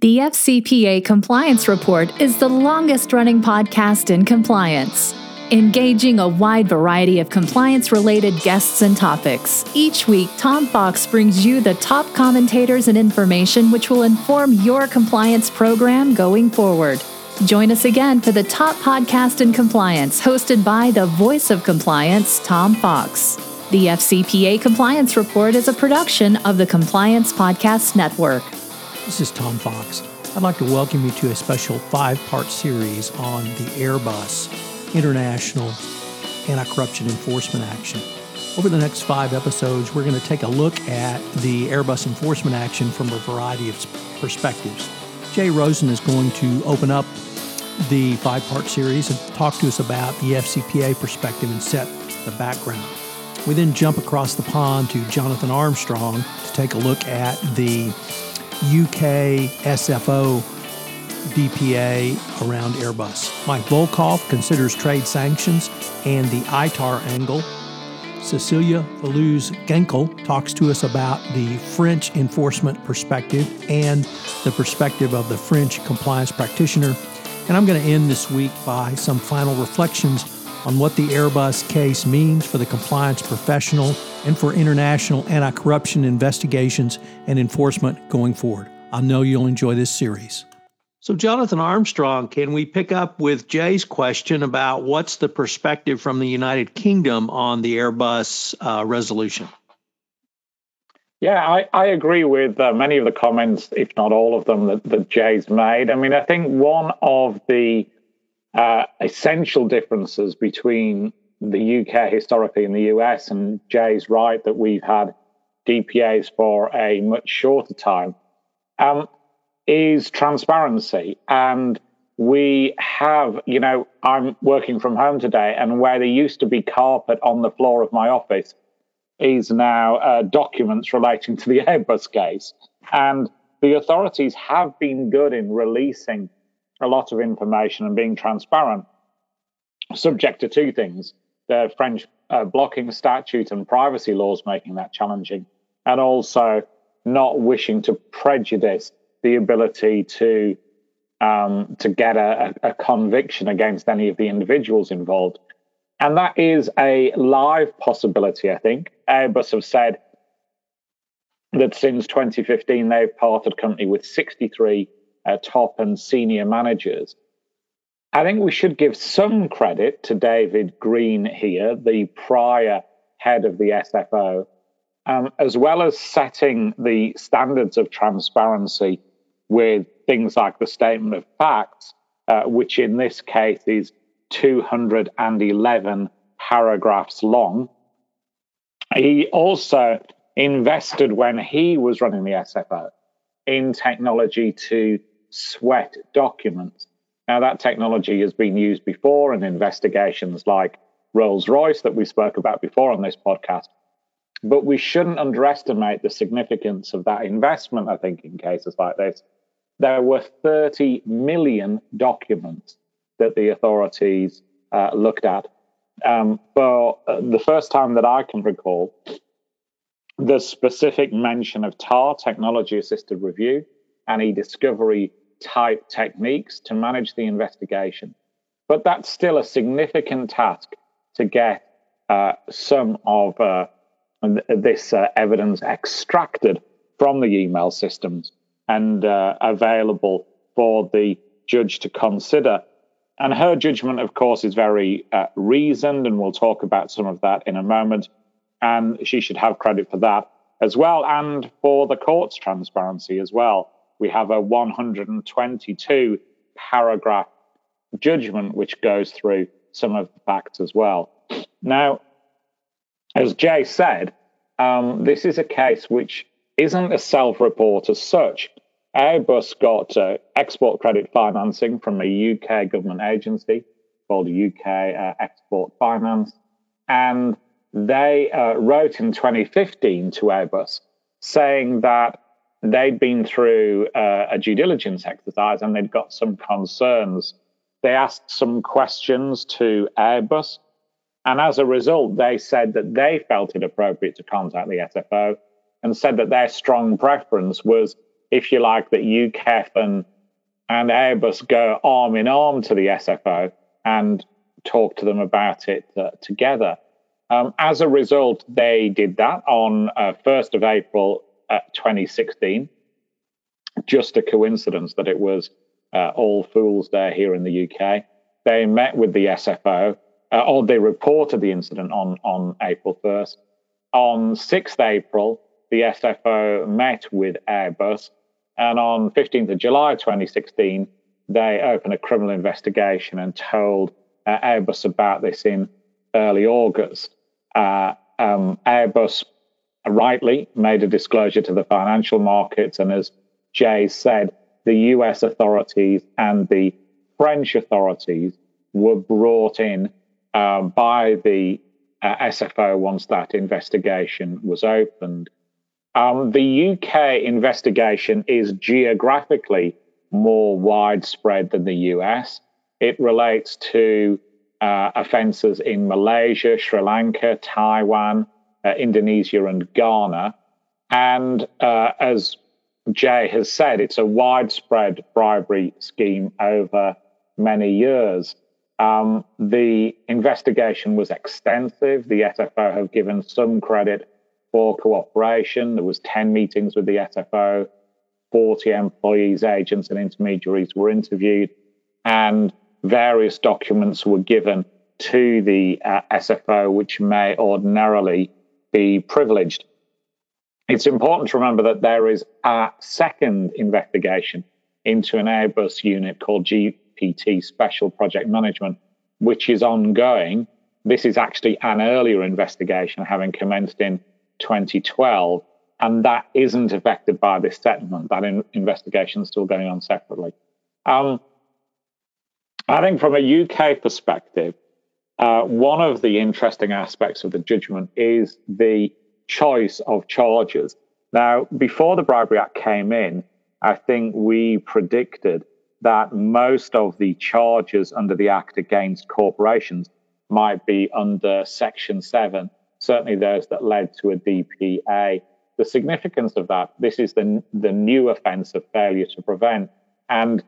The FCPA Compliance Report is the longest running podcast in compliance, engaging a wide variety of compliance related guests and topics. Each week, Tom Fox brings you the top commentators and information which will inform your compliance program going forward. Join us again for the top podcast in compliance, hosted by the voice of compliance, Tom Fox. The FCPA Compliance Report is a production of the Compliance Podcast Network. This is Tom Fox. I'd like to welcome you to a special five part series on the Airbus International Anti Corruption Enforcement Action. Over the next five episodes, we're going to take a look at the Airbus enforcement action from a variety of perspectives. Jay Rosen is going to open up the five part series and talk to us about the FCPA perspective and set the background. We then jump across the pond to Jonathan Armstrong to take a look at the UK SFO DPA around Airbus. Mike Volkov considers trade sanctions and the ITAR angle. Cecilia Velouz Genkel talks to us about the French enforcement perspective and the perspective of the French compliance practitioner. And I'm going to end this week by some final reflections on what the Airbus case means for the compliance professional and for international anti corruption investigations and enforcement going forward. I know you'll enjoy this series. So, Jonathan Armstrong, can we pick up with Jay's question about what's the perspective from the United Kingdom on the Airbus uh, resolution? Yeah, I, I agree with uh, many of the comments, if not all of them, that, that Jay's made. I mean, I think one of the uh, essential differences between the UK historically in the US, and Jay's right that we've had DPAs for a much shorter time, um, is transparency. And we have, you know, I'm working from home today, and where there used to be carpet on the floor of my office is now uh, documents relating to the Airbus case. And the authorities have been good in releasing a lot of information and being transparent, subject to two things the French uh, blocking statute and privacy laws making that challenging, and also not wishing to prejudice the ability to um, to get a, a, conviction against any of the individuals involved. And that is a live possibility, I think. Airbus have said that since 2015, they've parted company with 63 uh, top and senior managers. I think we should give some credit to David Green here, the prior head of the SFO, um, as well as setting the standards of transparency with things like the statement of facts, uh, which in this case is 211 paragraphs long. He also invested when he was running the SFO in technology to sweat documents. Now, that technology has been used before in investigations like Rolls Royce that we spoke about before on this podcast. But we shouldn't underestimate the significance of that investment, I think, in cases like this. There were 30 million documents that the authorities uh, looked at. Um, for uh, the first time that I can recall, the specific mention of TAR, technology assisted review, and e discovery type techniques to manage the investigation. But that's still a significant task to get uh, some of uh, this uh, evidence extracted from the email systems and uh, available for the judge to consider. And her judgment, of course, is very uh, reasoned, and we'll talk about some of that in a moment. And she should have credit for that as well, and for the court's transparency as well we have a 122 paragraph judgment which goes through some of the facts as well. Now, as Jay said, um, this is a case which isn't a self report as such. Airbus got uh, export credit financing from a UK government agency called UK uh, Export Finance. And they uh, wrote in 2015 to Airbus saying that they'd been through uh, a due diligence exercise and they'd got some concerns. They asked some questions to Airbus. And as a result, they said that they felt it appropriate to contact the SFO and said that their strong preference was, if you like, that UKEF and, and Airbus go arm in arm to the SFO and talk to them about it uh, together. Um, as a result, they did that on uh, 1st of April uh, 2016. Just a coincidence that it was uh, All Fools Day here in the UK. They met with the SFO, uh, or they reported the incident on, on April 1st. On 6th April, the SFO met with Airbus, and on 15th of July 2016, they opened a criminal investigation and told uh, Airbus about this in early August. Uh, um, Airbus rightly made a disclosure to the financial markets, and as Jay said, the US authorities and the French authorities were brought in um, by the uh, SFO once that investigation was opened. Um, the UK investigation is geographically more widespread than the US. It relates to uh, offences in Malaysia, Sri Lanka, Taiwan, uh, Indonesia, and Ghana. And uh, as Jay has said, it's a widespread bribery scheme over many years. Um, the investigation was extensive. The SFO have given some credit for cooperation. There was 10 meetings with the SFO. 40 employees, agents, and intermediaries were interviewed, and various documents were given to the uh, SFO, which may ordinarily be privileged. It's important to remember that there is a second investigation into an Airbus unit called GPT Special Project Management, which is ongoing. This is actually an earlier investigation, having commenced in 2012, and that isn't affected by this settlement. That in, investigation is still going on separately. Um, I think from a UK perspective, uh, one of the interesting aspects of the judgment is the choice of charges. Now, before the Bribery Act came in, I think we predicted that most of the charges under the Act against corporations might be under Section 7, certainly those that led to a DPA the significance of that, this is the, the new offence of failure to prevent. And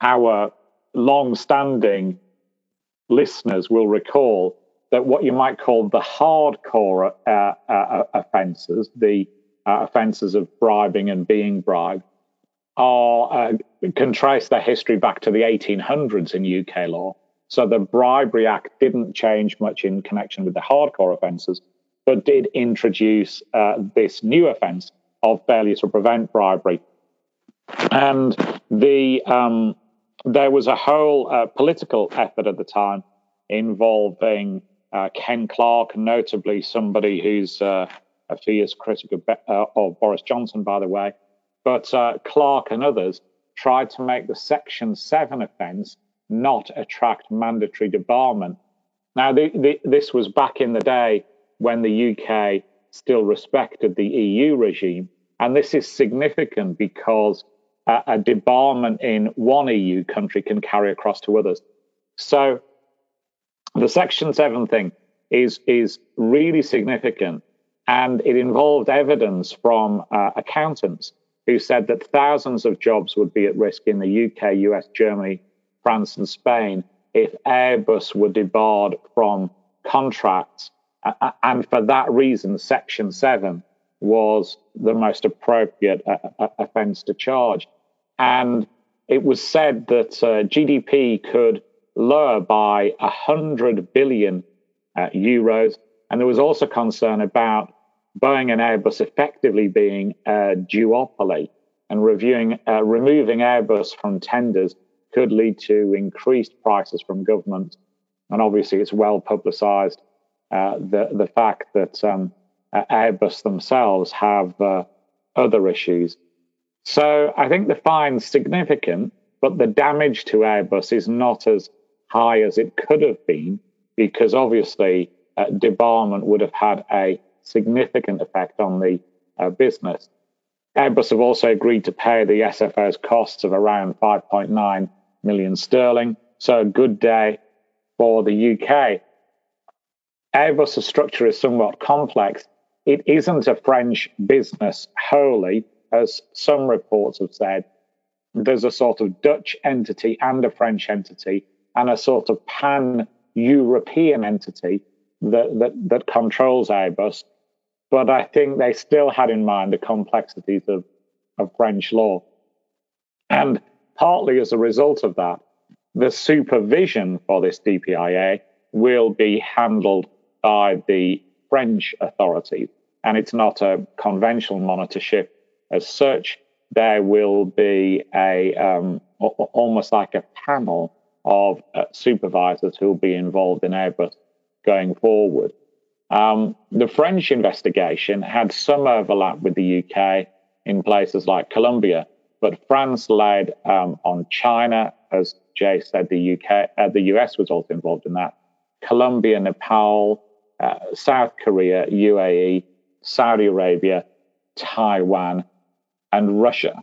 our long standing listeners will recall that what you might call the hardcore uh, uh, uh, offences, the uh, offences of bribing and being bribed, are uh, can trace their history back to the 1800s in UK law. So the Bribery Act didn't change much in connection with the hardcore offences, but did introduce uh, this new offence of failure to prevent bribery. And the um, there was a whole uh, political effort at the time involving uh, Ken Clarke, notably somebody who's uh, a fierce critic of, uh, of, Boris Johnson, by the way. But uh, Clarke and others tried to make the Section 7 offence not attract mandatory debarment. Now, the, the, this was back in the day when the UK still respected the EU regime. And this is significant because a, a debarment in one EU country can carry across to others. So the Section 7 thing is, is really significant. And it involved evidence from uh, accountants who said that thousands of jobs would be at risk in the UK, US, Germany, France, and Spain if Airbus were debarred from contracts and for that reason, Section 7 was the most appropriate uh, uh, offence to charge. And it was said that uh, GDP could lower by 100 billion uh, euros. And there was also concern about Boeing and Airbus effectively being a duopoly and reviewing, uh, removing Airbus from tenders could lead to increased prices from government. And obviously, it's well publicized uh, the the fact that um, Airbus themselves have uh, other issues. So I think the fine's significant, but the damage to Airbus is not as high as it could have been because obviously uh, debarment would have had a significant effect on the uh, business. Airbus have also agreed to pay the SFO's costs of around 5.9 million sterling. So a good day for the UK. Airbus's structure is somewhat complex. It isn't a French business wholly, as some reports have said. There's a sort of Dutch entity and a French entity, and a sort of pan European entity that, that, that controls Airbus. But I think they still had in mind the complexities of, of French law. And partly as a result of that, the supervision for this DPIA will be handled by the French authorities. And it's not a conventional monitorship as such. There will be a um, almost like a panel of uh, supervisors who will be involved in Airbus going forward. Um, the French investigation had some overlap with the UK in places like Colombia, but France led um, on China, as Jay said. The UK, uh, the US was also involved in that. Colombia, Nepal, uh, South Korea, UAE, Saudi Arabia, Taiwan, and Russia.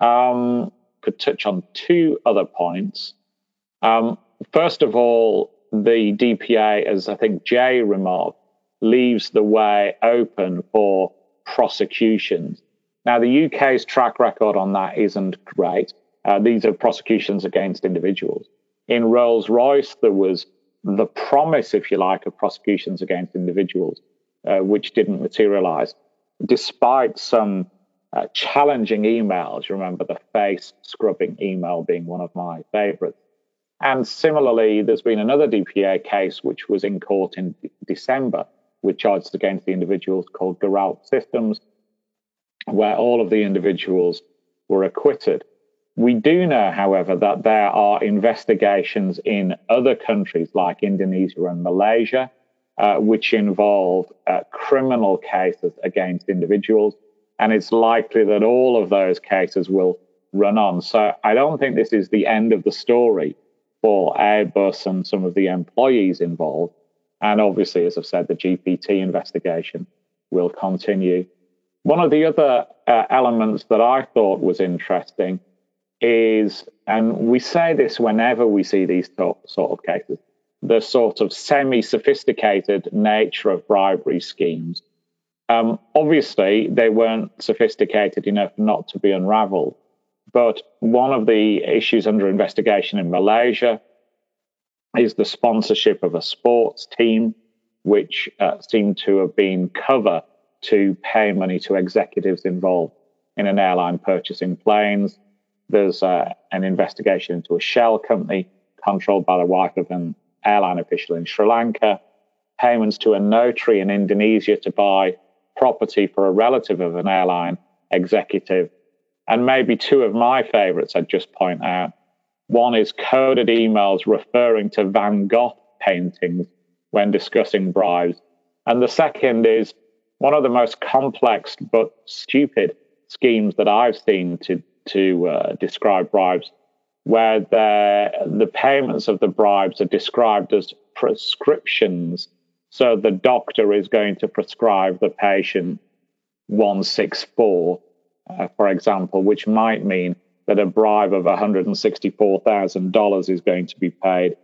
Um, could touch on two other points. Um, first of all, the DPA, as I think Jay remarked, leaves the way open for prosecutions. Now, the UK's track record on that isn't great. Uh, these are prosecutions against individuals. In Rolls Royce, there was the promise, if you like, of prosecutions against individuals, uh, which didn't materialize, despite some uh, challenging emails. Remember the face scrubbing email being one of my favorites. And similarly, there's been another DPA case which was in court in December with charges against the individuals called Güralp Systems, where all of the individuals were acquitted. We do know, however, that there are investigations in other countries like Indonesia and Malaysia, uh, which involve uh, criminal cases against individuals. And it's likely that all of those cases will run on. So I don't think this is the end of the story for Airbus and some of the employees involved. And obviously, as I've said, the GPT investigation will continue. One of the other uh, elements that I thought was interesting is, and we say this whenever we see these top sort of cases, the sort of semi sophisticated nature of bribery schemes. Um, obviously, they weren't sophisticated enough not to be unraveled. But one of the issues under investigation in Malaysia is the sponsorship of a sports team, which uh, seemed to have been cover to pay money to executives involved in an airline purchasing planes. There's uh, an investigation into a shell company controlled by the wife of an airline official in Sri Lanka, payments to a notary in Indonesia to buy property for a relative of an airline executive. And maybe two of my favorites I'd just point out one is coded emails referring to Van Gogh paintings when discussing bribes. And the second is one of the most complex but stupid schemes that I've seen to, to uh, describe bribes, where the payments of the bribes are described as prescriptions. So the doctor is going to prescribe the patient 164, uh, for example, which might mean that a bribe of $164,000 is going to be paid,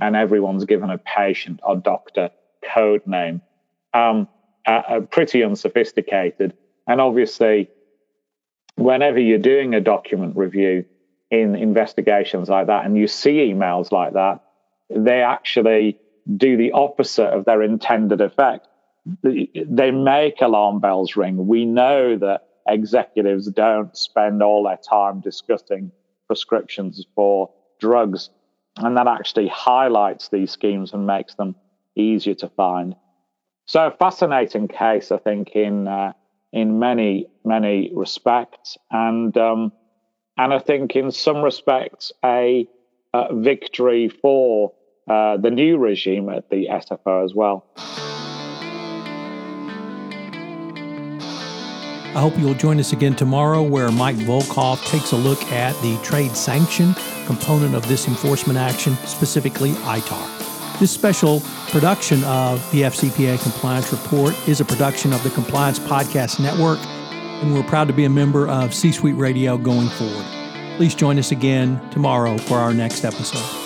and everyone's given a patient or doctor code name. Um, uh, pretty unsophisticated. And obviously, whenever you're doing a document review in investigations like that, and you see emails like that, they actually do the opposite of their intended effect. They make alarm bells ring. We know that executives don't spend all their time discussing prescriptions for drugs. And that actually highlights these schemes and makes them easier to find. So, a fascinating case, I think, in uh, in many many respects, and um, and I think in some respects a, a victory for uh, the new regime at the SFO as well. I hope you'll join us again tomorrow where Mike Volkov takes a look at the trade sanction component of this enforcement action, specifically ITAR. This special production of the FCPA Compliance Report is a production of the Compliance Podcast Network, and we're proud to be a member of C Suite Radio going forward. Please join us again tomorrow for our next episode.